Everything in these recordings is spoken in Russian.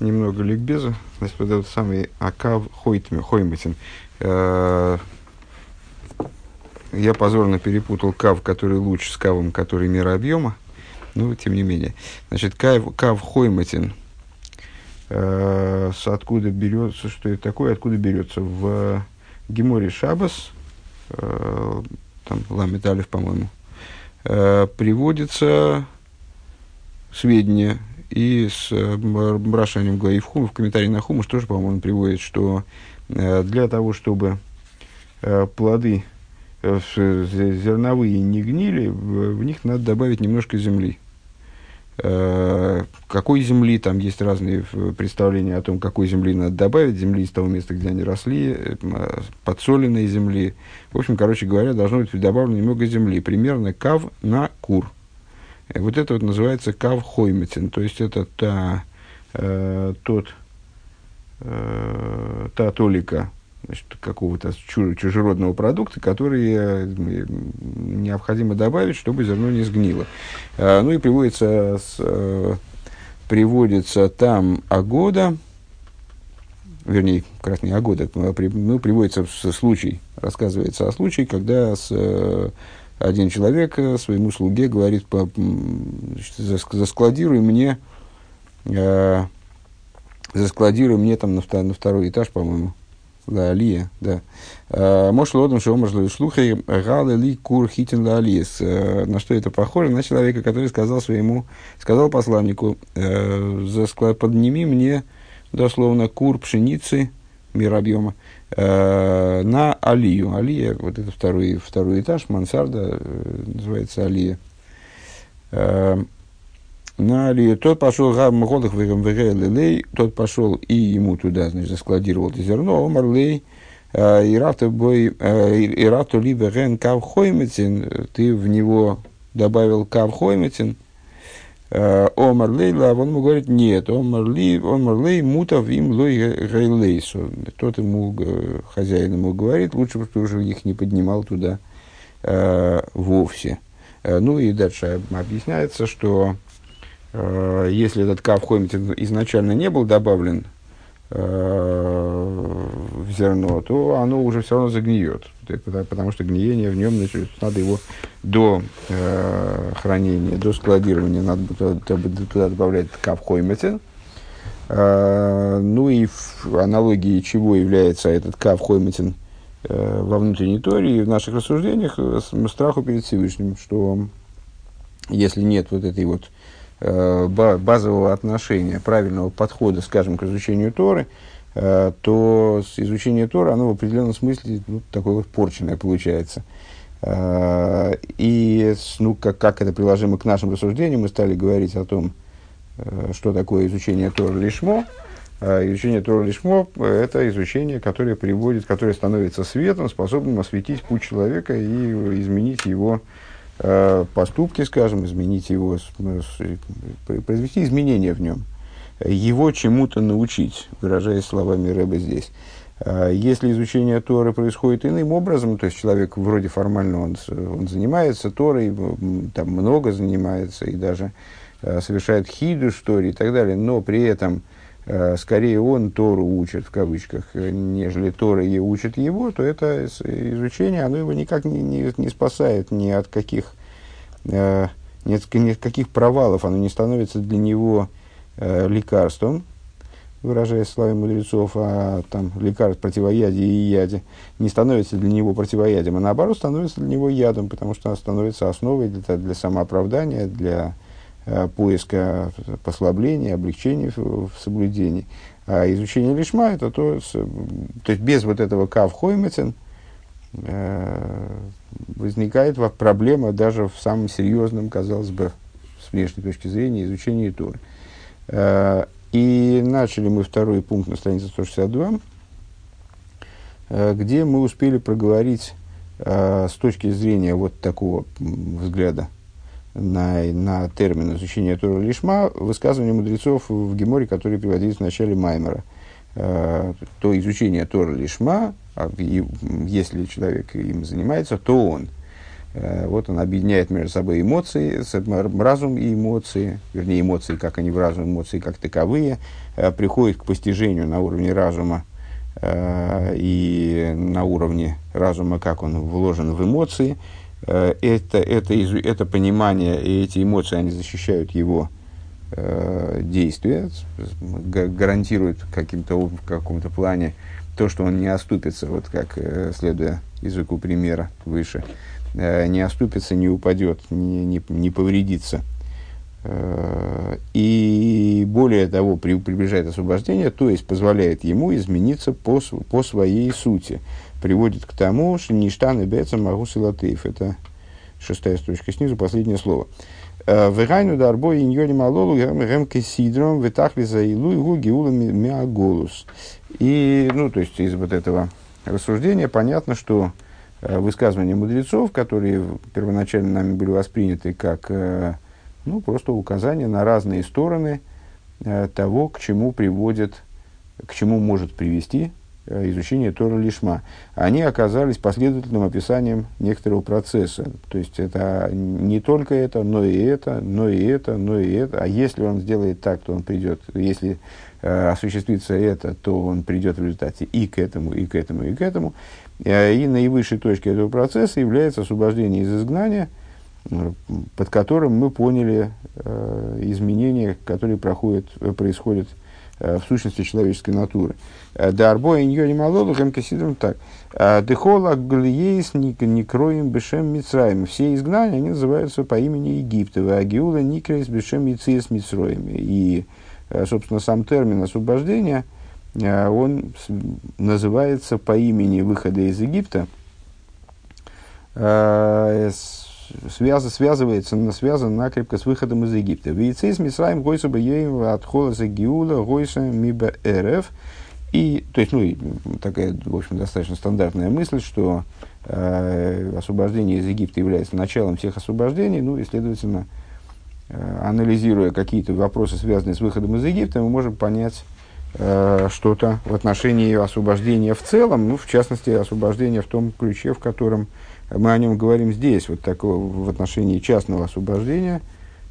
немного ликбеза. Значит, вот этот самый Акав Хойматин. Э, я позорно перепутал кав, который луч, с кавом, который мера объема. Ну, тем не менее. Значит, кав, кав Хойматин. Э, с откуда берется, что это такое, откуда берется? В Геморе Шабас, э, там Ламет Алиф, по-моему, приводится сведения и с э, Рашанием Гаевху в комментарии на Хумуш тоже, по-моему, приводит, что э, для того, чтобы э, плоды зерновые не гнили, в них надо добавить немножко земли. Какой земли, там есть разные представления о том, какой земли надо добавить, земли из того места, где они росли, подсоленной земли. В общем, короче говоря, должно быть добавлено немного земли, примерно кав на кур – вот это вот называется кавхойметин, то есть это та, э, тот, э, та толика какого-то чужеродного продукта, который э, необходимо добавить, чтобы зерно не сгнило. Э, ну и приводится, с, э, приводится там агода, вернее, как раз не агода, ну, приводится случай, рассказывается о случае, когда с один человек э, своему слуге говорит, заскладируй мне, э, заскладируй мне там на, на второй этаж, по-моему, да, Алия, да. Э, Мош лодом шоумар шлухай галы ли кур хитин ла алиес. Э, на что это похоже? На человека, который сказал своему, сказал посланнику, подними мне, дословно, кур пшеницы, мир объема, на Алию. Алия, вот это второй, второй этаж, мансарда, э, называется Алия. Э, на Алию. Тот пошел Мголых Лей, тот пошел и ему туда, значит, заскладировал это зерно, Омар Лей, э, Ирату бой, э, Ирату либо ген кавхоймецин, ты в него добавил кавхоймецин, Э, Омар Лейла, он ему говорит, нет, Омар Ли, Омар Лей, мутав им лой гейлейсу. Тот ему, хозяин ему говорит, лучше бы ты уже их не поднимал туда э, вовсе. Э, ну и дальше объясняется, что э, если этот кав изначально не был добавлен Э, в зерно, то оно уже все равно загниет. Потому что гниение в нем, значит, надо его до э, хранения, до складирования, надо туда, туда добавлять кавхойметин. Э, ну и в аналогии чего является этот кавхойметин э, во внутренней торе и в наших рассуждениях э, страху перед Всевышним, что если нет вот этой вот Э, базового отношения, правильного подхода, скажем, к изучению Торы, э, то изучение Торы, оно в определенном смысле ну, такое вот порченное получается. Э, и ну, как, как это приложимо к нашим рассуждениям, мы стали говорить о том, что такое изучение Торы Лишмо. Изучение Тора Лишмо – это изучение, которое приводит, которое становится светом, способным осветить путь человека и изменить его Э, поступки, скажем, изменить его, произвести изменения в нем, его чему-то научить, выражаясь словами Рэба здесь. Э, если изучение Торы происходит иным образом, то есть человек вроде формально он, он занимается Торой, там много занимается и даже э, совершает хиду Тори и так далее, но при этом скорее он Тору учит, в кавычках, нежели Тора и учит его, то это изучение, оно его никак не, не, не спасает ни от каких, э, ни, от, каких провалов, оно не становится для него э, лекарством, выражаясь словами мудрецов, а там лекарств противоядия и яде, не становится для него противоядием, а наоборот становится для него ядом, потому что она становится основой для, для самооправдания, для Э, поиска послабления, облегчения в, соблюдении. А изучение лишма это то, то есть без вот этого кав хоймецен э, возникает проблема даже в самом серьезном, казалось бы, с внешней точки зрения, изучении Торы. Э, и начали мы второй пункт на странице 162, э, где мы успели проговорить э, с точки зрения вот такого взгляда на, на термин изучения Тора Лишма высказывания мудрецов в Геморе, которые приводились в начале Маймера. Э, то изучение Тора Лишма, а, если человек им занимается, то он. Вот он объединяет между собой эмоции, разум и эмоции, вернее, эмоции, как они в разум, эмоции как таковые, приходит к постижению на уровне разума и на уровне разума, как он вложен в эмоции. Это, это, это понимание и эти эмоции, они защищают его э, действия, гарантируют каким-то, в каком-то плане то, что он не оступится, вот как, э, следуя языку примера выше, э, не оступится, не упадет, не, не, не повредится. Э, и более того, при, приближает освобождение, то есть позволяет ему измениться по, по своей сути. Приводит к тому, что ништан и бецам магус и латыев. Это шестая строчка снизу, последнее слово. Вегайну дарбо и ньоли малолу гемке сидром витахли за илу игу геула миаголус. И, ну, то есть, из вот этого рассуждения понятно, что э, высказывания мудрецов, которые первоначально нами были восприняты как, э, ну, просто указания на разные стороны э, того, к чему приводит, к чему может привести Э, изучения Тора Лишма, они оказались последовательным описанием некоторого процесса. То есть это не только это, но и это, но и это, но и это. А если он сделает так, то он придет. Если э, осуществится это, то он придет в результате и к этому, и к этому, и к этому. Э, и наивысшей точкой этого процесса является освобождение из изгнания, э, под которым мы поняли э, изменения, которые проходят, происходят в сущности человеческой натуры. Дарбо и ньони малолу хэмкасидром так. Дехола глиейс некроем бешем мицраем. Все изгнания, они называются по имени Египта. А геула никрейс бешем мициес мицроем. И, э, собственно, сам термин освобождения, э, он называется по имени выхода из Египта, э, связ, связывается, связан накрепко с выходом из Египта. Вейцейс Мисраим Гойса Баеем от Гиула Гойса Миба РФ. И, то есть, ну, такая, в общем, достаточно стандартная мысль, что э, освобождение из Египта является началом всех освобождений, ну и, следовательно, э, анализируя какие-то вопросы, связанные с выходом из Египта, мы можем понять э, что-то в отношении освобождения в целом, ну, в частности, освобождения в том ключе, в котором мы о нем говорим здесь, вот такого в отношении частного освобождения,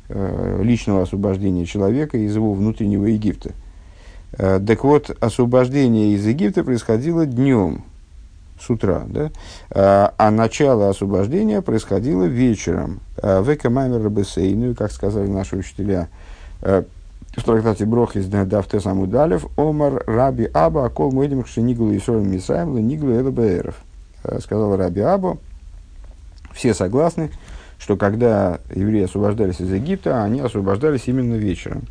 э, личного освобождения человека из его внутреннего Египта – Э, так вот, освобождение из Египта происходило днем, с утра, да? а, а начало освобождения происходило вечером. Э, в Экамаймер Рабесейну, как сказали наши учителя э, в трактате Брох из Давте Самудалев, Омар Раби Аба, Акол Мойдим Кшениглу и Сорем Мисаем, Ниглу Элабаэров. Сказал Раби Абу, все согласны, что когда евреи освобождались из Египта, они освобождались именно вечером.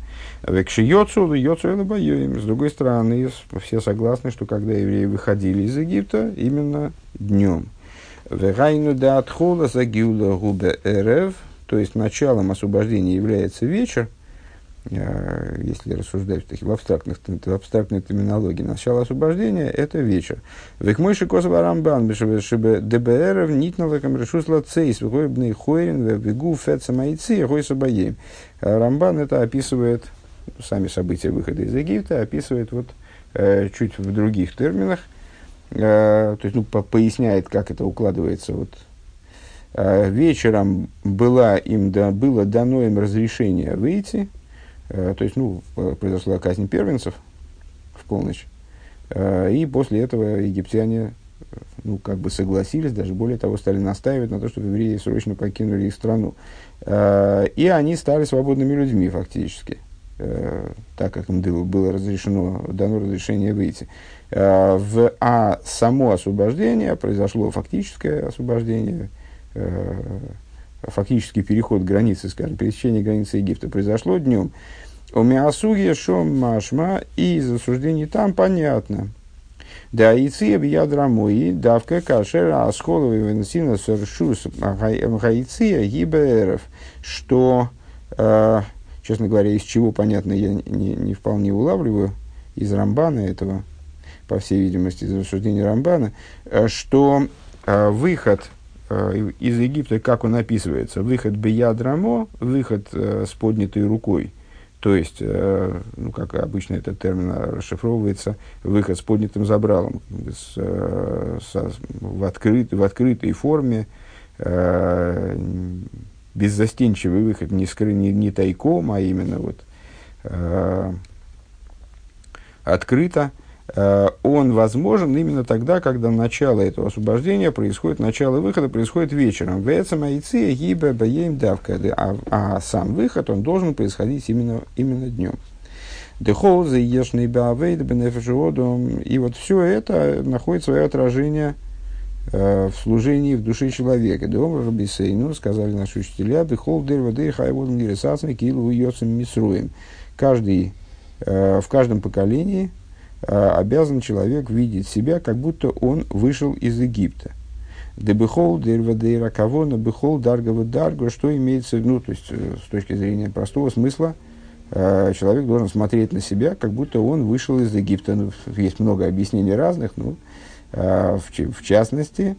Векши Йоцу, Йоцу С другой стороны, все согласны, что когда евреи выходили из Египта, именно днем. Вегайну да отхола загиула губе эрев, то есть началом освобождения является вечер, если рассуждать в, таких, в, абстрактных, в абстрактной терминологии, начало освобождения – это вечер. Век мой шикозова рамбан, чтобы ДБР нитналаком решусла цейс, выгойбный хойрин, вегу фет самайци, гой сабаем. А рамбан это описывает, сами события выхода из Египта, описывает вот э, чуть в других терминах, э, то есть ну, по поясняет, как это укладывается вот вечером была им, да, было дано им разрешение выйти, Э, то есть, ну, произошла казнь первенцев в полночь. Э, и после этого египтяне, ну, как бы согласились, даже более того, стали настаивать на то, чтобы евреи срочно покинули их страну. Э, и они стали свободными людьми фактически, так как им было разрешено, дано разрешение выйти. В, а само освобождение произошло фактическое освобождение, фактический переход границы, скажем, пересечение границы Египта произошло днем. У Миасуги Шом Машма и из осуждений там понятно. Да, и ция ядрамуи, давка кашера асхоловый венсина соршус хаиция гиберов, что, э, честно говоря, из чего понятно, я не, не вполне улавливаю, из Рамбана этого, по всей видимости, из рассуждения Рамбана, э, что э, выход из Египта, как он описывается, выход биядрамо, выход э, с поднятой рукой, то есть, э, ну, как обычно этот термин расшифровывается, выход с поднятым забралом, с, с, в, открыт, в открытой форме, э, беззастенчивый выход не, скры, не, не тайком, а именно вот э, открыто, э, он возможен именно тогда, когда начало этого освобождения происходит, начало выхода происходит вечером. А, а сам выход, он должен происходить именно, именно днем. Дехолза, ешный баавейд, бенефешиодом. И вот все это находит свое отражение э, в служении в душе человека. Дом Рабисейну, сказали наши учителя, дерва дей хайводн гирисасный килу йоцем мисруем. Каждый, э, в каждом поколении э, обязан человек видеть себя, как будто он вышел из Египта. Дебехол, дервадейра кавона, бехол, даргава дарго, что имеется, ну, то есть, э, с точки зрения простого смысла – Э, человек должен смотреть на себя, как будто он вышел из Египта. Ну, есть много объяснений разных, но э, в, в частности,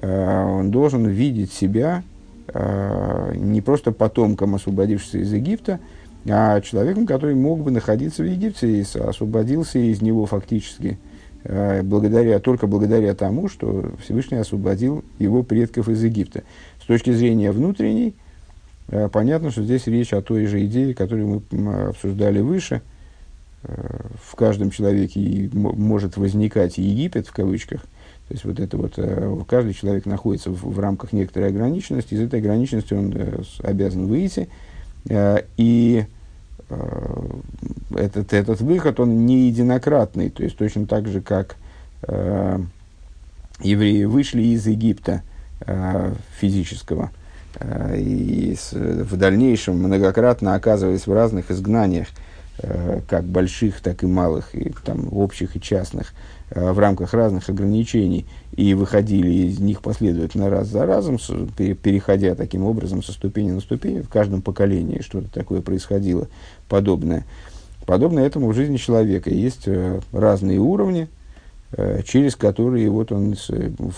он должен видеть себя не просто потомком, освободившегося из Египта, а человеком, который мог бы находиться в Египте и освободился из него фактически благодаря, только благодаря тому, что Всевышний освободил его предков из Египта. С точки зрения внутренней, Э, понятно, что здесь речь о той же идее, которую мы обсуждали выше. Э, в каждом человеке может возникать Египет, в кавычках. То есть, вот это вот, э, каждый человек находится в, в рамках некоторой ограниченности, из этой ограниченности он обязан выйти. И этот, этот выход, он не единократный, то есть точно так же, как евреи вышли из Египта физического – Э, и в дальнейшем многократно оказываясь в разных изгнаниях, э, как больших, так и малых, и там общих и частных, э, в рамках разных ограничений, и выходили из них последовательно раз за разом, переходя таким образом со ступени на ступень, в каждом поколении что-то такое происходило подобное. Подобно этому в жизни человека есть разные уровни, Э, через которые вот он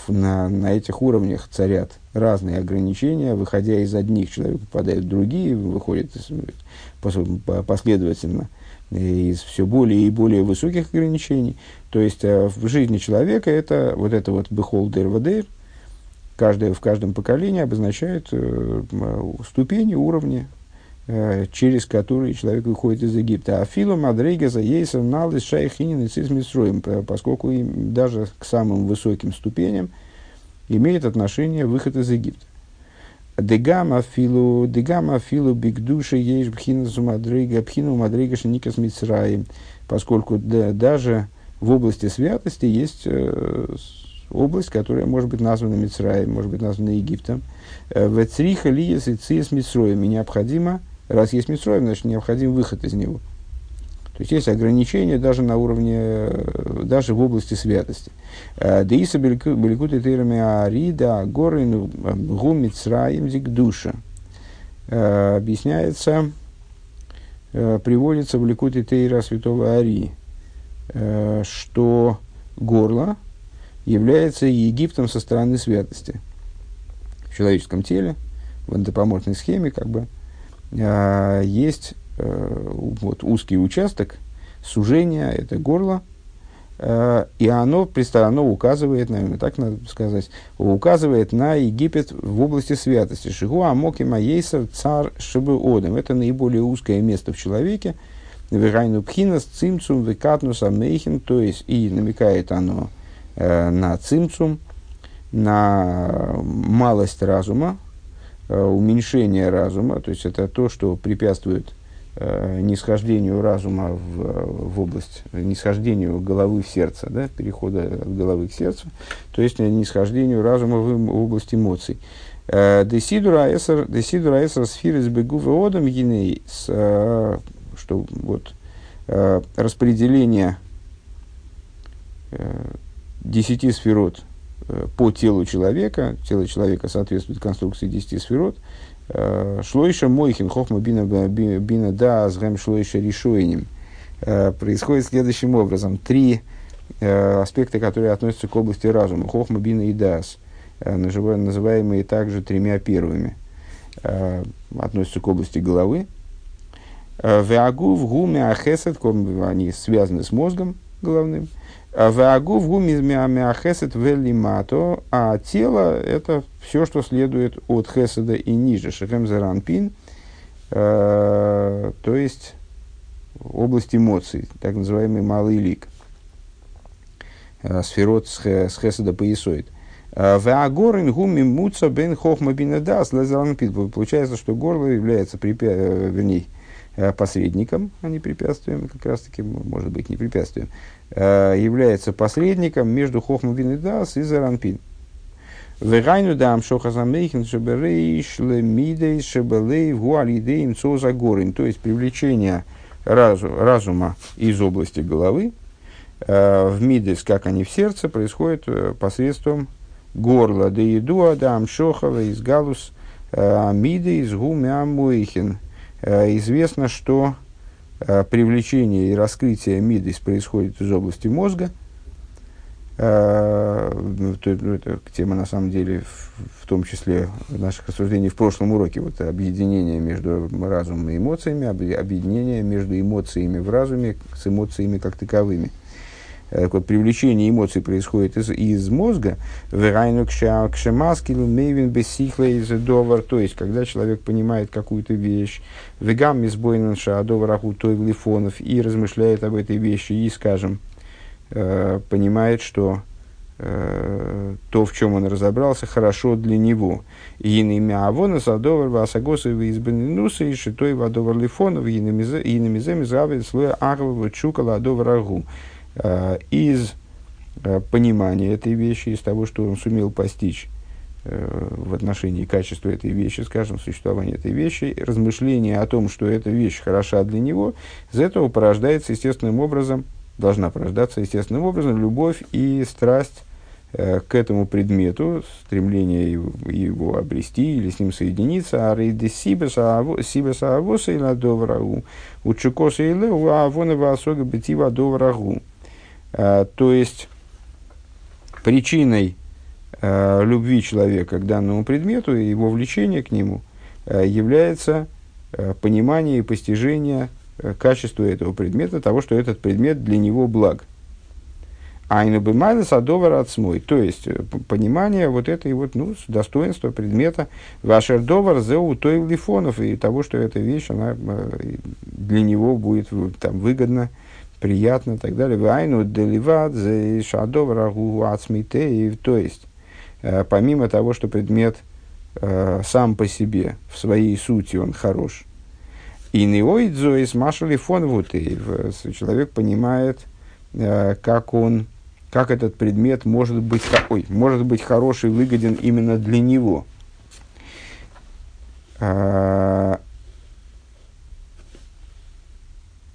на, на этих уровнях царят разные ограничения, выходя из одних, человек попадает в другие, выходит последовательно из все более и более высоких ограничений. То есть э, в жизни человека это вот это вот бехолдер вадер, каждое, в каждом поколении обозначает э, ступени, уровни, Э, через который человек выходит из Египта. А филу мадрейгаза ейсер налис шайхинин и цисмисроем, поскольку им даже к самым высоким ступеням имеет отношение выход из Египта. Дегама филу, дегама филу бигдуши ейш бхинасу мадрейга, бхину мадрейга шеникас мицраем, поскольку да, даже в области святости есть э, область, которая может быть названа Мицраем, может быть названа Египтом. Э, в Цриха лиес и циес Мицроем. Необходимо Раз есть Митсроем, значит необходим выход из него. То есть есть ограничения даже на уровне, э, даже в области святости. Э, Деиса беликут и тырами арида горы ну, гумицраим душа. Э, объясняется, приводится в Ликуте Тейра святого Ари, что горло является Египтом со стороны святости. В человеческом теле, в антропоморфной схеме, как бы, есть э, вот, узкий участок сужения, это горло, э, и оно, оно указывает, наверное, так надо сказать, указывает на Египет в области святости. Шигу Амоки Маейсер цар Шибуодем. Это наиболее узкое место в человеке. Верайну Пхинас Цимцум Викатнус Амейхин, то есть и намекает оно э, на Цимцум, на малость разума, Э, уменьшение разума, то есть это то, что препятствует э, нисхождению разума в, в область, нисхождению головы в сердце, да, перехода от головы к сердцу, то есть нисхождению разума в, в область эмоций. Э, десидура эсер сфиры с бегу одам гиней, что вот распределение десяти сферот Э, по телу человека, тело человека соответствует конструкции 10 сферот, э, шлойша мойхин хохма бина, бина да азгам шлойша решойним. Э, происходит следующим образом. Три аспекта, которые относятся к области разума. Хохма, бина и дас, называемые также тремя первыми, относятся к области головы. Веагу в гуме ахесет, они связаны с мозгом, головным. Ваагу в гумизмиахесет велимато, а тело – это все, что следует от хеседа и ниже. Шехем заранпин, э, то есть область эмоций, так называемый малый лик. Э, сферот с хеседа поясоид. Ваагорин гуми муца бен хохма бинедас лазаранпин. Получается, что горло является, препя... Э, вернее, посредником, а не препятствием, как раз таки, может быть, не препятствием, Э, является посредником между Хохмабин и Дас и Заранпин. Вегайну дам шохазамейхин шеберей шлемидей шебелей гуалидеем цозагорин. То есть привлечение разу, разума из области головы э, в мидес, как они в сердце, происходит э, посредством горла. Да еду адам шохава из галус э, амиды из гумямуихин. Э, известно, что Э, привлечение и раскрытие мидис происходит из области мозга. Э, ну, это тема, на самом деле, в, том числе наших рассуждений в прошлом уроке, вот объединение между разумом и эмоциями, объединение между эмоциями в разуме с эмоциями как таковыми – Э, так вот, привлечение эмоций происходит из, из мозга, то есть, когда человек понимает какую-то вещь, вегам мисбойнан той лифонов и размышляет об этой вещи, и, скажем, э, понимает, что э, то, в чем он разобрался, хорошо для него. И имя Авона Садовар Васагоса Избанинуса и Шитой Вадовар Лифонов и Инамизе Мизравит Слоя Ахва Чукала Адовар Агу. Э, из э, понимания этой вещи, из того, что он сумел постичь э, в отношении качества этой вещи, скажем, существования этой вещи, размышление о том, что эта вещь хороша для него, из этого порождается естественным образом, должна порождаться естественным образом любовь и страсть к этому предмету, стремление его, его обрести или с ним соединиться, а рейды сибеса авоса и ладоврагу, у чукоса и леу, а вонова особо бетива доврагу. Э, то есть причиной э, любви человека к данному предмету и его влечения к нему э, является понимание и постижение качества этого предмета, того, что этот предмет для него благ. Айну бимайна садовар отсмой, то есть понимание вот этой вот, ну, достоинства предмета вашер довар зеу той лифонов и того, что эта вещь, она для него будет там выгодна, приятно и так далее. Вайну деливат шадов рагу ацмитеев. То есть, э, помимо того, что предмет э, сам по себе, в своей сути он хорош, и неоидзо из машали фон человек понимает, э, как он, как этот предмет может быть, ой, может быть хороший, выгоден именно для него.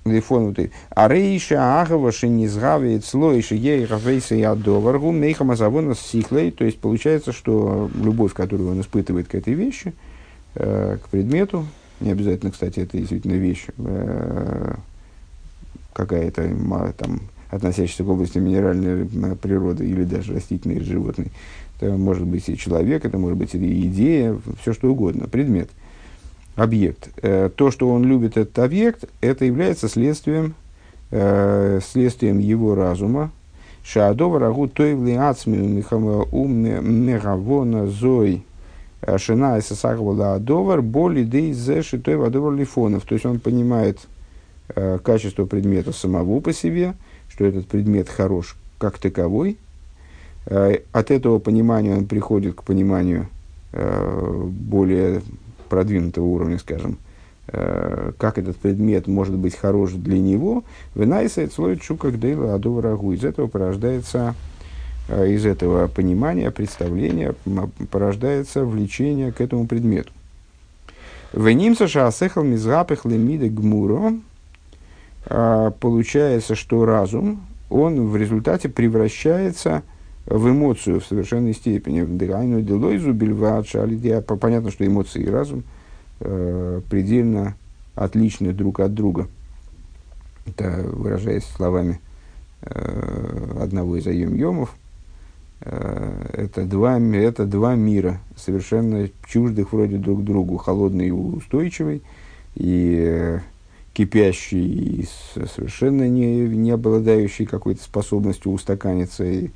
Лифонуты. А рейша агава шинизгавит слоиша ей рафейса и адоваргу мейхама завона сихлей. То есть получается, что любовь, которую он испытывает к этой вещи, э, к предмету, не обязательно, кстати, это действительно вещь, э, какая-то там относящаяся к области минеральной э, природы или даже растительной или животной. Это может быть и человек, это может быть и идея, все что угодно, предмет – объект. Э, то, что он любит этот объект, это является следствием, э, следствием его разума. Шаадова рагу тойвли ацмию мегавона зой э, шина и сасахвала адовар боли дей зе шитой вадовар лифонов. То есть он понимает качество предмета самого по себе, что этот предмет хорош как таковой. От этого понимания он приходит к пониманию более продвинутого уровня, скажем, э, как этот предмет может быть хорош для него, вынайсает слой чука гдейла аду рагу. Из этого порождается, э, из этого понимания, представления порождается влечение к этому предмету. Венимса шаасехал мизгапех лемиде гмуро. Э, получается, что разум, он в результате превращается в эмоцию в совершенной степени. Дыхайну делойзу бельвача Понятно, что эмоции и разум э, предельно отличны друг от друга. Это выражаясь словами э, одного из айом-йомов, э, это, два, это два мира, совершенно чуждых вроде друг другу, холодный и устойчивый, и, кипящий и совершенно не, не обладающий какой-то способностью устаканиться и э,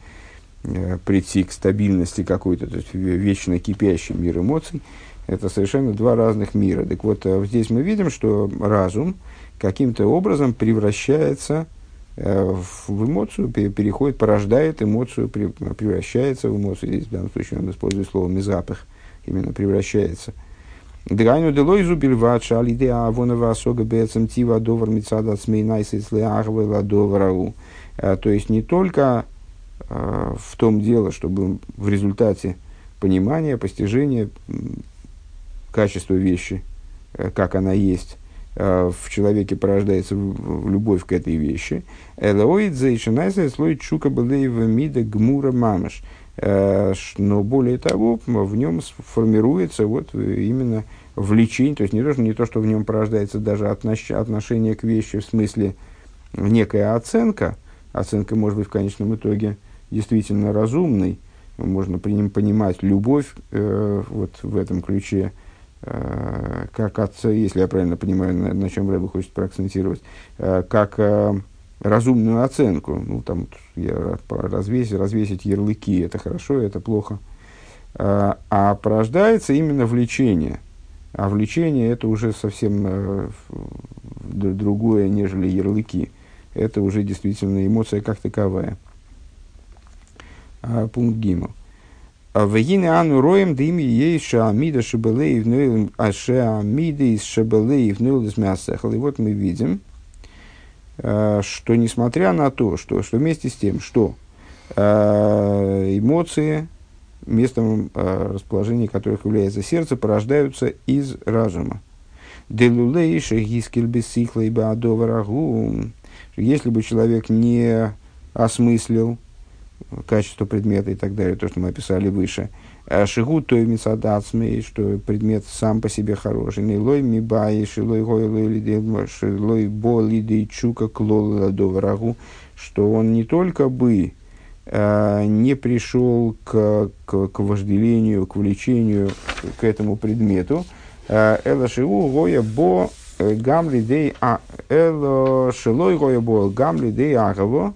прийти к стабильности какой-то, то есть вечно кипящий мир эмоций, это совершенно два разных мира. Так вот, э, здесь мы видим, что разум каким-то образом превращается э, в эмоцию, переходит, порождает эмоцию, превращается в эмоцию. Здесь в данном случае он использует слово «мизапах», именно превращается – Дгайну делойзу бельват алиде авонова асога бецем тива довар мицада смейнайсис. Э, то есть не только э, в том дело, чтобы в результате понимания, постижения качества вещи, э, как она есть, в человеке порождается любовь к этой вещи. Элоид зайшинайса слой чука былеева мида гмура мамаш. Э, но более того, в нем формируется вот именно влечение, то есть не то, не то, что в нем порождается даже отношение к вещи в смысле некая оценка, оценка может быть в конечном итоге действительно разумной, можно при ним понимать любовь э, вот в этом ключе, э, как отца, если я правильно понимаю, на, на чем Рэбби хочет проакцентировать, э, как э, разумную оценку. Ну, там я развесить, развесить ярлыки, это хорошо, это плохо. А, а порождается именно влечение. А влечение это уже совсем э, другое, нежели ярлыки. Это уже действительно эмоция как таковая. А, пункт Гимл. А Вегине ану роем дими ей шаамида шабелеев нуэлем, а шаамида из шабелеев нуэлем И вот мы видим, Э, что несмотря на то, что, что вместе с тем, что эмоции, местом расположения которых является сердце, порождаются из разума. Если бы человек не осмыслил качество предмета и так далее, то, что мы описали выше, Э, Шигу той мисадацмей, что предмет сам по себе хороший. Не лой ми баи, шилой гой лой шилой бо лидей чука клола до врагу, что он не только бы э, не пришел к, к, к вожделению, к влечению к этому предмету. Э, Эла шигу гоя бо гамли дей а эла шилой гоя бо гамли дей агаво,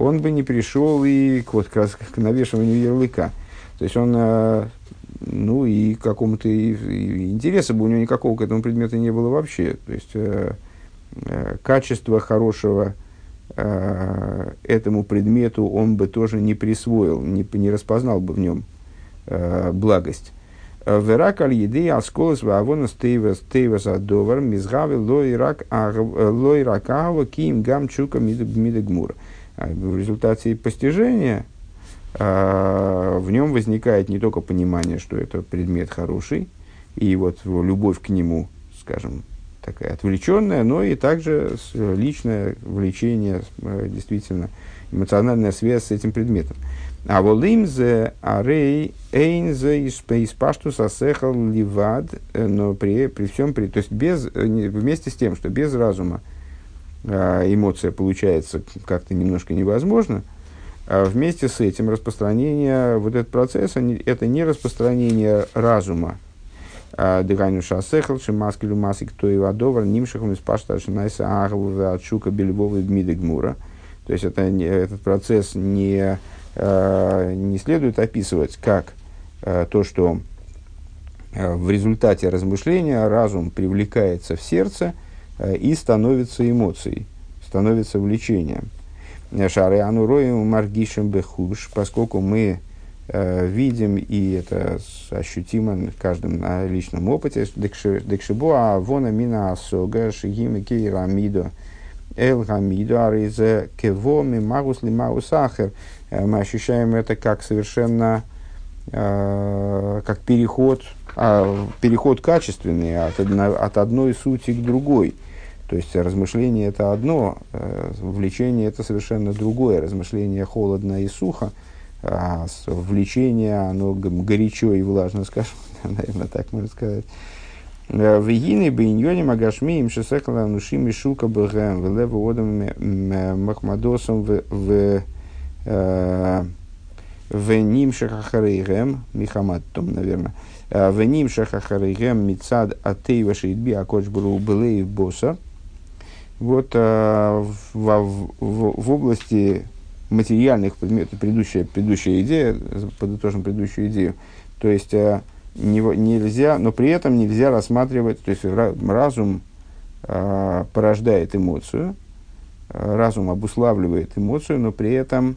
он бы не пришел и к, вот, раз к навешиванию ярлыка. То есть он, э, ну и какому-то интереса бы у него никакого к этому предмету не было вообще. То есть э, э, качество хорошего этому предмету он бы тоже не присвоил, не, не распознал бы в нем благость. Верак аль еды асколос вавона стейвас стейвас адовар мизгави лойрак агава ким гам чука мидагмура. В результате постижения а, в нем возникает не только понимание, что это предмет хороший, и вот любовь к нему, скажем, такая отвлеченная, но и также личное влечение, э, действительно, эмоциональная связь с этим предметом. А волимзе арей эйнзе из паштус асехал ливад, э, но при, при всем, при, то есть без, э, вместе с тем, что без разума а, эмоция получается как-то немножко невозможно, а вместе с этим распространение, вот этот процесс, это не распространение разума. А, Дыганю шасехал, шимаскелю масик, то и вадовар, нимшахом из пашта шинайса агаву отшука бельвовы гмидегмура. То есть это, этот процесс не, а, не следует описывать как то, что в результате размышления разум привлекается в сердце и становится эмоцией, становится влечением. Шары Ануроем Маргишем Бехуш, поскольку мы э, видим, и это ощутимо в каждом на личном опыте, Декшибуа Вона Мина Асога Шигима Кейра Мидо Эл Гамидо Аризе Кевоми Магус Лимау Сахар. Э, мы ощущаем это как совершенно э, как переход, э, переход качественный от, одно, от одной сути к другой – то есть размышление это одно, э, влечение это совершенно другое. Размышление холодно и сухо, а влечение оно горячо и влажно, скажем, наверное, так можно сказать. Э, в Егине бейньоне магашми им шесекала нушим и шука бэгэм в леву одам махмадосом в э, в ним шахахарейгем, михаматтом, наверное, в ним шахахарейгем мицад атеева шеидби акоч бру босса, Вот в, в, в области материальных предметов, предыдущая, предыдущая идея, подытожим предыдущую идею, то есть не, нельзя, но при этом нельзя рассматривать, то есть разум э, порождает эмоцию, разум обуславливает эмоцию, но при этом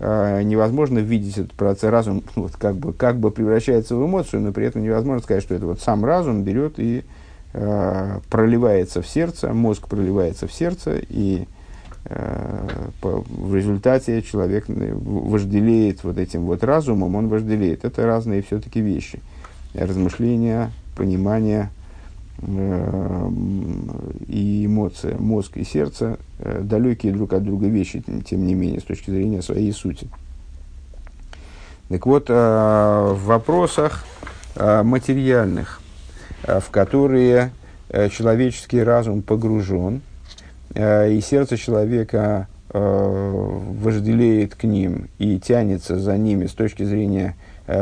э, невозможно видеть этот процесс, разум вот, как, бы, как бы превращается в эмоцию, но при этом невозможно сказать, что это вот сам разум берет и э, проливается в сердце, мозг проливается в сердце, и э, по, в результате человек вожделеет вот этим вот разумом, он вожделеет. Это разные все-таки вещи. Размышления, понимание – Э, и эмоция, мозг и сердце э, далекие друг от друга вещи, тем не менее, с точки зрения своей сути. Так вот, э, в вопросах материальных, в которые человеческий разум погружен, и сердце человека вожделеет к ним и тянется за ними с точки зрения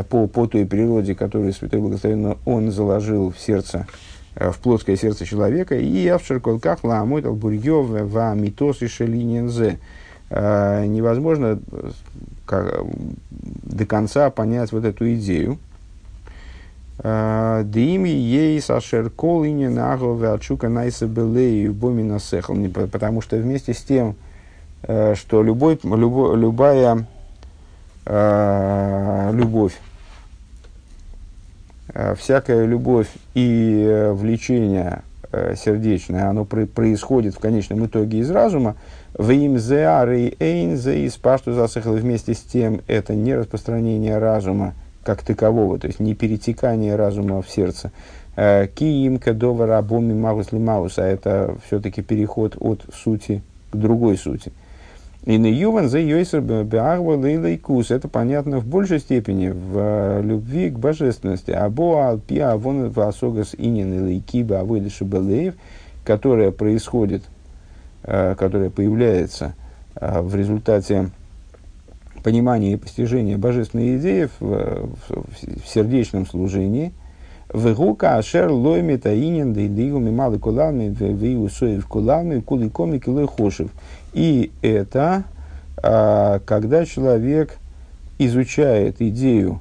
по, по той природе, которую Святой Благословенно Он заложил в сердце Э, в плотское сердце человека, и авшер колках ламой албурьев ва митос и шелинензе. Э, невозможно э, как, до конца понять вот эту идею. Дими ей сашер кол и не наго вачука найса белею бомина сехал. Потому что вместе с тем, что любой, любо, любая любовь Э, всякая любовь и э, влечение э, сердечное, оно происходит в конечном итоге из разума, в им зеары эйн зе испашту засыхал вместе с тем это не распространение разума как такового, то есть не перетекание разума в сердце. Киим кадова боми магус лимаус, а это все-таки переход от сути к другой сути. И на Юван за Лейлайкус. Это понятно в большей степени в э, любви к божественности. Або Алпия Авон Васогас Инин Лейкиба Авойдыша Белеев, которая происходит, э, которая появляется э, в результате понимания и постижения божественной идеи в, в, в сердечном служении – Вегука ашер лой метаинен дейдигу мималы кулами вею соев кулами кули комики лой хошев. И это, а, когда человек изучает идею,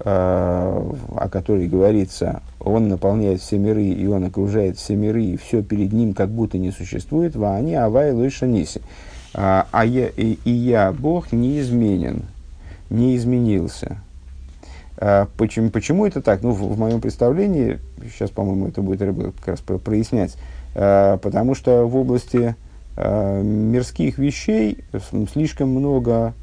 а, о которой говорится, он наполняет все миры, и он окружает все миры, и все перед ним как будто не существует, ва они авай лойша ниси. А, а я, и, и я, Бог, неизменен, не изменился. А, почему, почему это так? Ну, в, в моем представлении, сейчас, по-моему, это будет как раз прояснять, а, потому что в области мирских вещей слишком много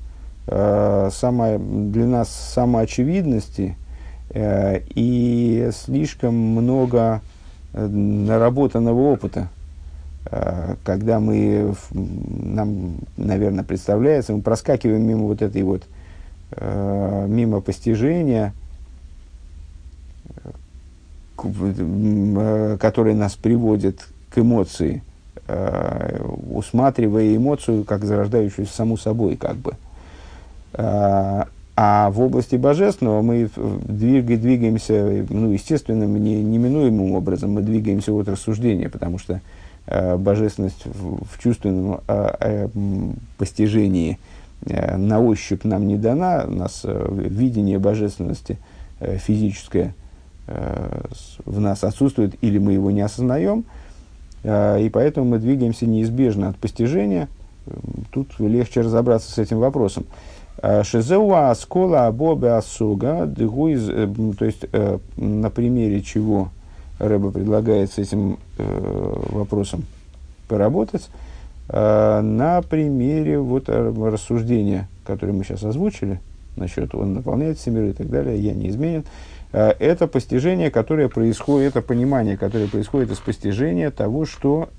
само, для нас самоочевидности и слишком много наработанного опыта. Когда мы, нам, наверное, представляется, мы проскакиваем мимо вот этой вот э, мимо постижения, э, который нас приводит к эмоции, э, усматривая эмоцию как зарождающуюся саму собой, как бы. Э, а в области божественного мы двиг, двигаемся, ну, естественным, не, неминуемым образом, мы двигаемся от рассуждения, потому что э, божественность в, в чувственном э, э, постижении – Э, на ощупь нам не дана, у нас э, видение божественности э, физическое в нас отсутствует, или мы его не осознаем, и поэтому мы двигаемся неизбежно от постижения. Тут легче разобраться с этим вопросом. Шезеуа аскола абобе асуга, то есть на примере чего Рэба предлагает с этим вопросом поработать, Э, на примере вот э, рассуждения, которое мы сейчас озвучили, насчет он наполняет все миры и так далее, я не изменен, э, это постижение, которое происходит, это понимание, которое происходит из постижения того, что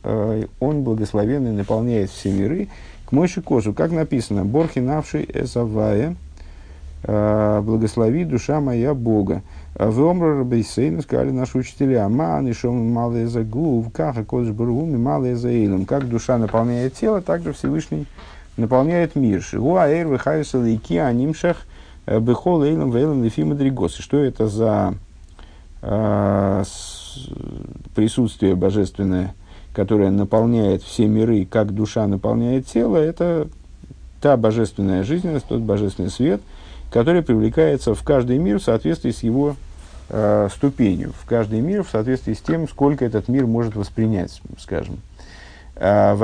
он благословенный наполняет все миры, к мойши кожу, как написано, Борхи навший эсавая, благослови душа моя Бога. В Омру Рабейсейну сказали наши учителя, Ман и Шом малые за гув, как Кодж Баруми малые за Эйлом. Как душа наполняет тело, так же Всевышний наполняет мир. Шигуа Эйр Вихайса Лейки Анимшах э, Бехол Эйлом Вейлом Лефима Дригос. Что это за э, присутствие божественное, которая наполняет все миры, как душа наполняет тело, это та божественная жизненность, тот божественный свет, который привлекается в каждый мир в соответствии с его э, ступенью, в каждый мир в соответствии с тем, сколько этот мир может воспринять, скажем. Э.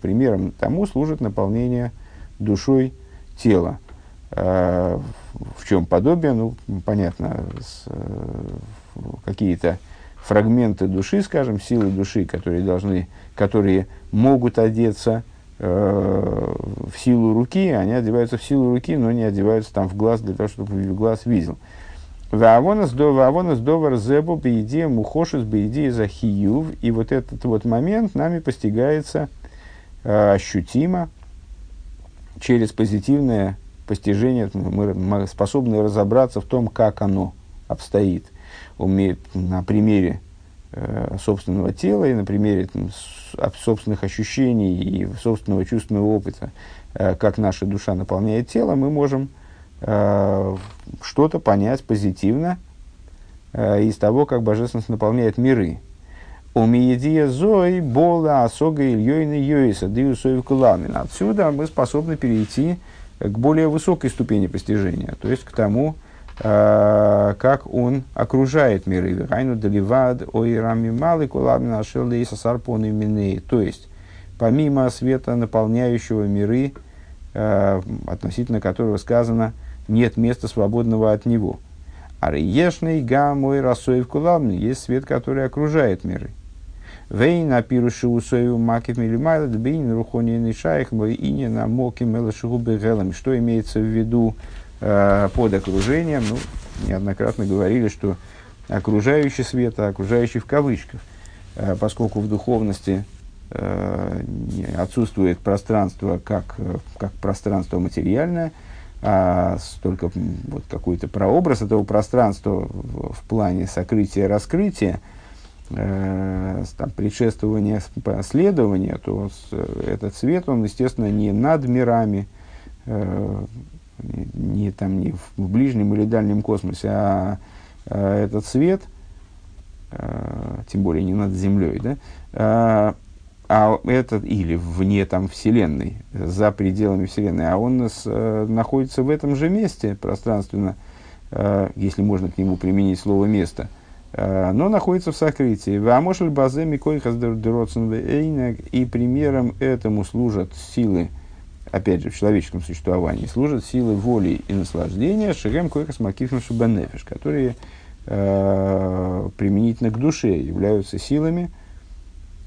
Примером тому служит наполнение душой тела. Э, в чем подобие? Ну, понятно, э, какие-то фрагменты души, скажем, силы души, которые должны, которые могут одеться э, в силу руки, они одеваются в силу руки, но не одеваются там в глаз для того, чтобы глаз видел. Ваавонас довар зебу бейди мухошис бейди захиюв. И вот этот вот момент нами постигается э, ощутимо через позитивное постижение. Мы способны разобраться в том, как оно обстоит умеет на примере э, собственного тела и на примере там, собственных ощущений и собственного чувственного опыта, э, как наша душа наполняет тело, мы можем э, что-то понять позитивно из того, как божественность наполняет миры. Умиедия зой бола осога ильёйна йойса диусоев. Отсюда мы способны перейти к более высокой ступени постижения, то есть к тому, как он окружает миры. Хайну деливад ойрами малый кулабин ашел лейса сарпоны. То есть, помимо света, наполняющего миры, э, относительно которого сказано, нет места свободного от него. А риешный гамой расоев кулабин есть свет, который окружает миры. Вейн апируши усою макив милимайла дбейн рухони шайх мой ини на моки мелашигу бегелам. Что имеется в виду под окружением. Ну, неоднократно говорили, что окружающий свет, а окружающий в кавычках, э, поскольку в духовности э, отсутствует пространство как, как пространство материальное, а только вот какой-то прообраз этого пространства в, в плане сокрытия-раскрытия, э, там, предшествования, следования, то этот свет, он, естественно, не над мирами, э, не, там, не в ближнем или дальнем космосе, а, а этот свет, а, тем более не над Землей, да, а, а этот или вне там Вселенной, за пределами Вселенной, а он нас, а, находится в этом же месте пространственно, если можно к нему применить слово место, но находится в сокрытии. Вамошель баземи койхас и примером этому служат силы опять же, в человеческом существовании, служат силы воли и наслаждения Шерем Койхас Макифим Шабанефиш, которые э, применительно к душе являются силами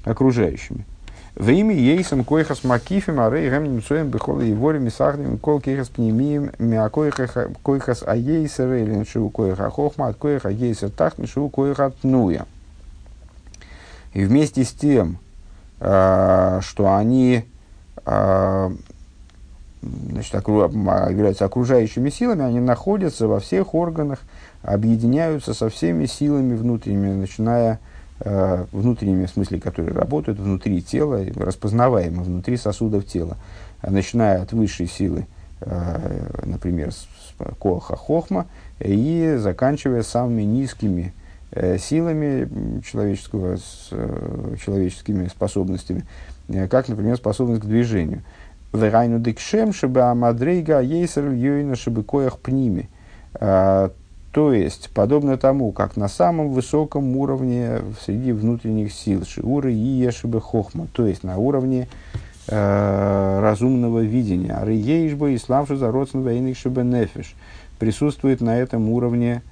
окружающими. В имя Ейсам Койхас Макифим, Арей Гем Бехола и Ворим Мисахдим Кол Кейхас Пнемием Койхас Аейсер Эйлен Шиву Койха Хохма от Койха Аейсер Тахт Шиву Койха Тнуя. И вместе с тем, э, что они э, значит, окру, а, являются окружающими силами, они находятся во всех органах, объединяются со всеми силами внутренними, начиная э, внутренними, в смысле, которые работают внутри тела, распознаваемы внутри сосудов тела, начиная от высшей силы, э, например, с, с колха хохма, и заканчивая самыми низкими э, силами человеческого, с, э, человеческими способностями, э, как, например, способность к движению – Верайну дикшем, чтобы амадрейга ейсер юина, чтобы коях пними. А, то есть, подобно тому, как на самом высоком уровне среди внутренних сил, шиуры и ешебе хохма, то есть на уровне э, разумного видения. Арейешба и славшу за родственного шебе нефиш. Присутствует на этом уровне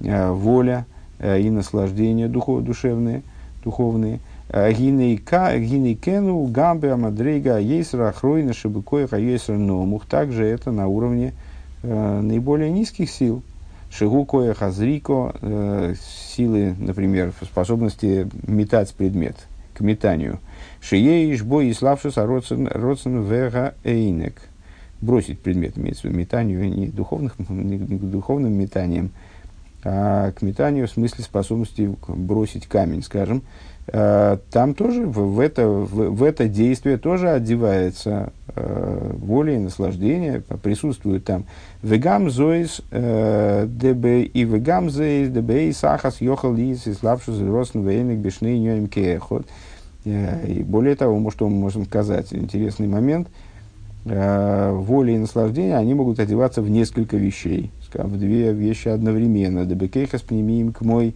э, воля э, и наслаждение духов, душевные, духовные – Гинейкену гамбе амадрейга ейсра ахройна шибыкоеха ейсра номух. Также это на уровне э, наиболее низких сил. Шигу коеха зрико, э, силы, например, способности метать предмет, к метанию. Шиеиш бой и славшус родсен вега эйнек. Бросить предмет, имеется в виду метанию, не, духовных, не духовным метанием, а к метанию в смысле способности бросить камень, скажем, Э, там тоже в, в, это, в, в это действие тоже одевается э, воля и наслаждение присутствуют там. Вегам зоис дб и вегам зоис дб и сахас йохал лис и слабшу зросн вейник бешны ньоим кеехот. И более того, что мы можем сказать, интересный момент, воля и наслаждение, они могут одеваться в несколько вещей, в две вещи одновременно. Дебекейхас пнемиим к мой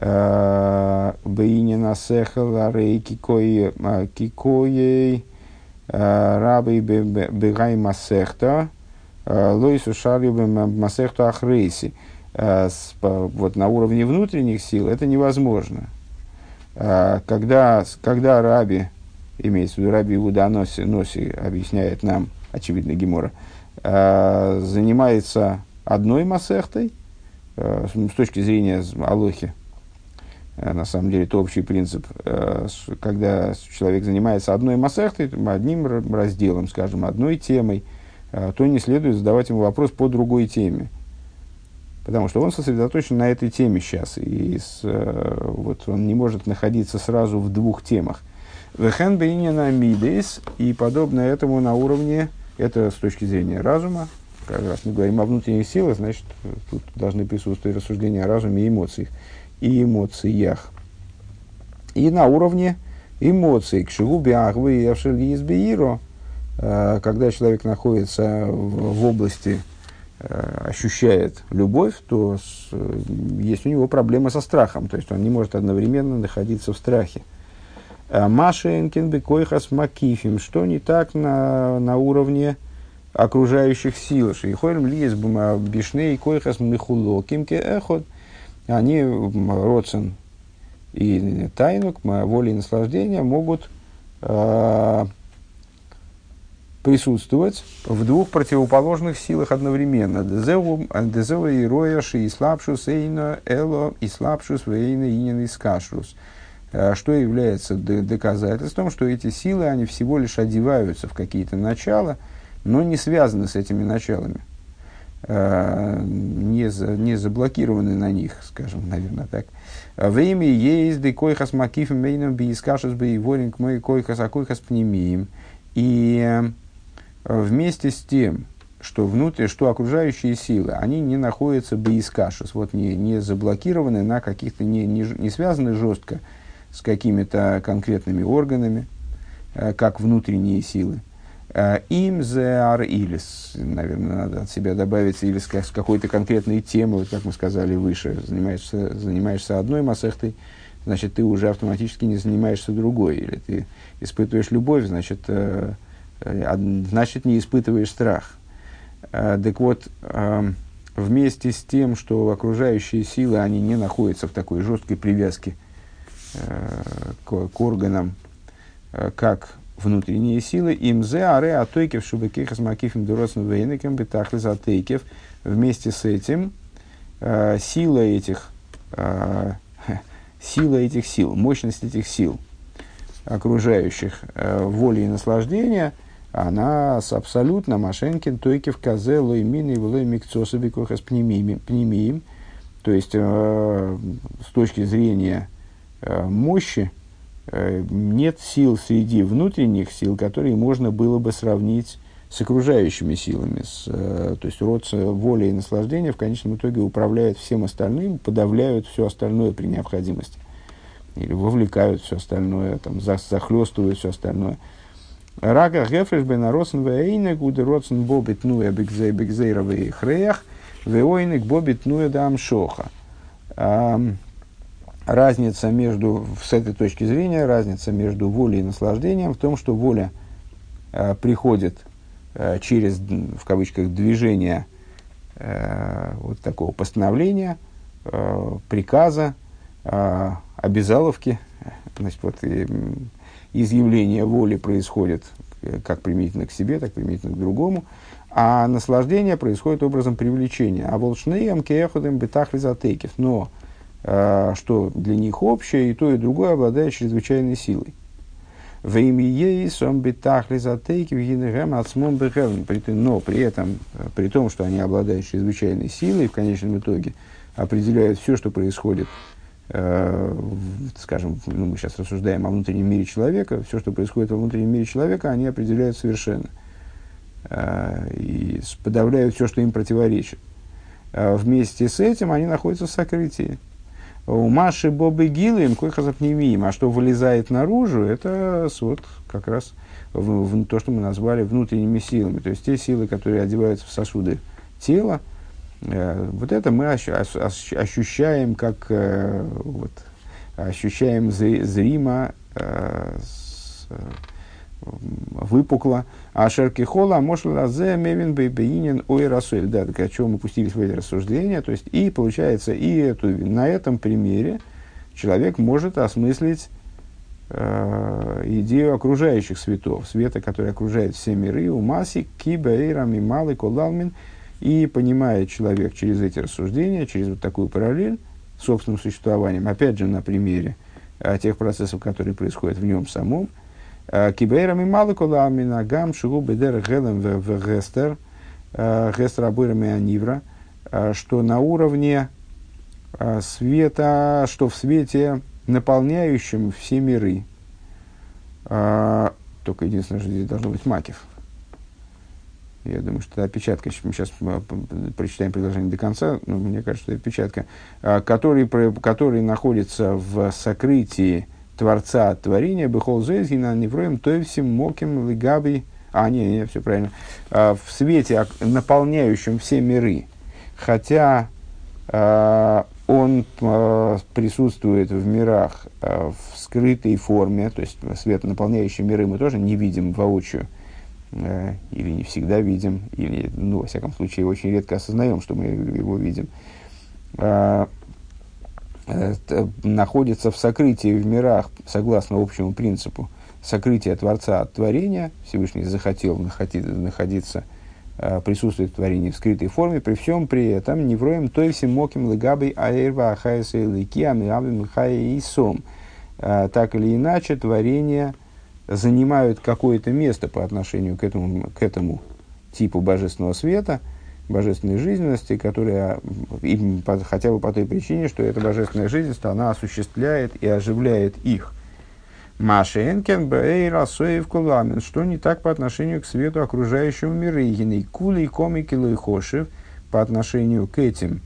Бейнина сехал арей кикоей рабы бегай масехта лойсу шарю масехту ахрейси. Вот на уровне внутренних сил это невозможно. Когда, когда раби, имеется в виду раби Иуда Носи, Носи объясняет нам, очевидно, Гемора, занимается одной масехтой, с точки зрения Алохи, Э, на самом деле, это общий принцип. Э, когда человек занимается одной массехтой, одним разделом, скажем, одной темой, э, то не следует задавать ему вопрос по другой теме. Потому что он сосредоточен на этой теме сейчас, и с, вот он не может находиться сразу в двух темах. Вехен на мидейс, и подобно этому на уровне, это с точки зрения разума, как раз мы говорим о внутренних силах, значит, тут должны присутствовать рассуждения о разуме и эмоциях и эмоциях. И на уровне эмоций, к шигубе ахвы и авшельгизбеиро, э, когда человек находится в области, э, ощущает любовь, то есть у него проблема со страхом, то есть он не может одновременно находиться в страхе. Э, Машенкин бекойхас макифим, что не так на, на уровне окружающих сил. Шейхойрм лиес бишней койхас михулоким ке эхот – они, Родсен и Тайнук, воля и наслаждение, могут э, присутствовать в двух противоположных силах одновременно. Дезева и рояши и слабшус эйно эло и слабшус вейна инин и скашрус. Что является доказательством, что эти силы, они всего лишь одеваются в какие-то начала, но не связаны с этими началами. Э, не, не заблокированы на них, скажем, наверное, так. Время да койхас макиф мейном биискашес бы и воринг мой койхас а койхас пнемием. И э, вместе с тем, что внутри, что окружающие силы, они не находятся биискашес, вот не, не заблокированы на каких-то, не, не, не связаны жестко с какими-то конкретными органами, э, как внутренние силы. Э, им ар илис, наверное, надо от себя добавить, или с какой-то конкретной темы, вот как мы сказали выше, занимаешься, занимаешься одной масехтой, значит, ты уже автоматически не занимаешься другой. Или ты испытываешь любовь, значит, э, э, значит не испытываешь страх. Так вот, эм, вместе с тем, что окружающие силы, они не находятся в такой жесткой привязке к, к органам, как внутренние силы, им зе аре атойкев шубекехас макифим дуросн вейникем бетахлис атейкев. Вместе с этим э, сила этих э, сила этих сил, мощность этих сил окружающих э, воли и наслаждения, она с абсолютно Машенкин, Тойкев, Казе, Лоймин и Влой Микцоса Бекохас Пнемиим. То есть, э, с точки зрения э, мощи, нет сил среди внутренних сил, которые можно было бы сравнить с окружающими силами. С, э, то есть род воли и наслаждения в конечном итоге управляют всем остальным, подавляют все остальное при необходимости. Или вовлекают все остальное, там, захлестывают все остальное. Рага гефреш бен аросен вейнек, гуде родсен бобит нуя бигзей бигзейровый хреях, веойнек бобит нуя дам шоха разница между, с этой точки зрения, разница между волей и наслаждением в том, что воля э, приходит э, через, в кавычках, движение э, вот такого постановления, э, приказа, э, обязаловки. Значит, вот, и, изъявление воли происходит э, как применительно к себе, так применительно к другому, а наслаждение происходит образом привлечения. А волшнеем кеходем бетахлизатекев. Но что для них общее, и то, и другое обладает чрезвычайной силой. Но при этом, при том, что они обладают чрезвычайной силой, в конечном итоге определяют все, что происходит, э, скажем, ну, мы сейчас рассуждаем о внутреннем мире человека, все, что происходит во внутреннем мире человека, они определяют совершенно. э, и подавляют все, что им противоречит. Вместе с этим они находятся в сокрытии. У Маши Бобы Гилы не видим. А что вылезает наружу, это вот как раз в, в, то, что мы назвали внутренними силами. То есть те силы, которые одеваются в сосуды тела, э, вот это мы ощу, ощущаем как э, вот, ощущаем зримо, э, с, выпукло. А шерки хола мошла зе мевин бейбеинин ой расуэль. Да, так о чем мы пустились в эти рассуждения. То есть, и получается, и эту, на этом примере человек может осмыслить э, идею окружающих светов, света, который окружает все миры, у масси, киба, эйрам, и малый, колалмин, и понимает человек через эти рассуждения, через вот такую параллель собственным существованием, опять же, на примере э, тех процессов, которые происходят в нем самом, Кибейрам и Малыкула Аминагам Шигу Бедер Гелем в Гестер, э, Гестер Абойрами Анивра, что на уровне света, что в свете, наполняющем все миры, только единственное, что здесь должно быть Макив – я думаю, что это опечатка. Мы сейчас прочитаем предложение до конца, но мне кажется, что это опечатка. Который, который находится в сокрытии Творца от творения, Бехол Зезгина, Невроем, Тойвсим, Моким, Лигаби. А, не, не, все правильно. А, в свете, наполняющем все миры. Хотя а, он присутствует в мирах в скрытой форме, то есть свет, наполняющий миры, мы тоже не видим воочию Э, или не всегда видим, или, ну, во всяком случае, очень редко осознаем, что мы его видим, а, находится в сокрытии в мирах, согласно общему принципу, сокрытия Творца от творения, Всевышний захотел находиться, находиться э, присутствовать в творении в скрытой форме, при всем при этом не вроем той всем моким легабой аэрва ахайса лики амиабим и сом. Так или иначе, творение – занимают какое-то место по отношению к этому, к этому типу божественного света, божественной жизненности, которая, им, хотя бы по той причине, что эта божественная жизненность, она осуществляет и оживляет их. Машенкен Бейра Соев Куламин, что не так по отношению к свету окружающего мира, и кули комики Лойхошев по отношению к этим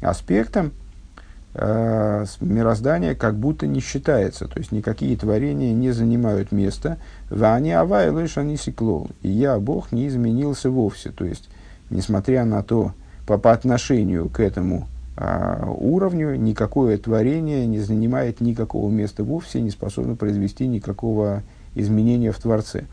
аспектам, э, мироздание как будто не считается, то есть никакие творения не занимают места. Вани авай лишь они секлол. И я, Бог, не изменился вовсе. То есть, несмотря на то, по, по отношению к этому а, уровню, никакое творение не занимает никакого места вовсе, не способно произвести никакого изменения в Творце.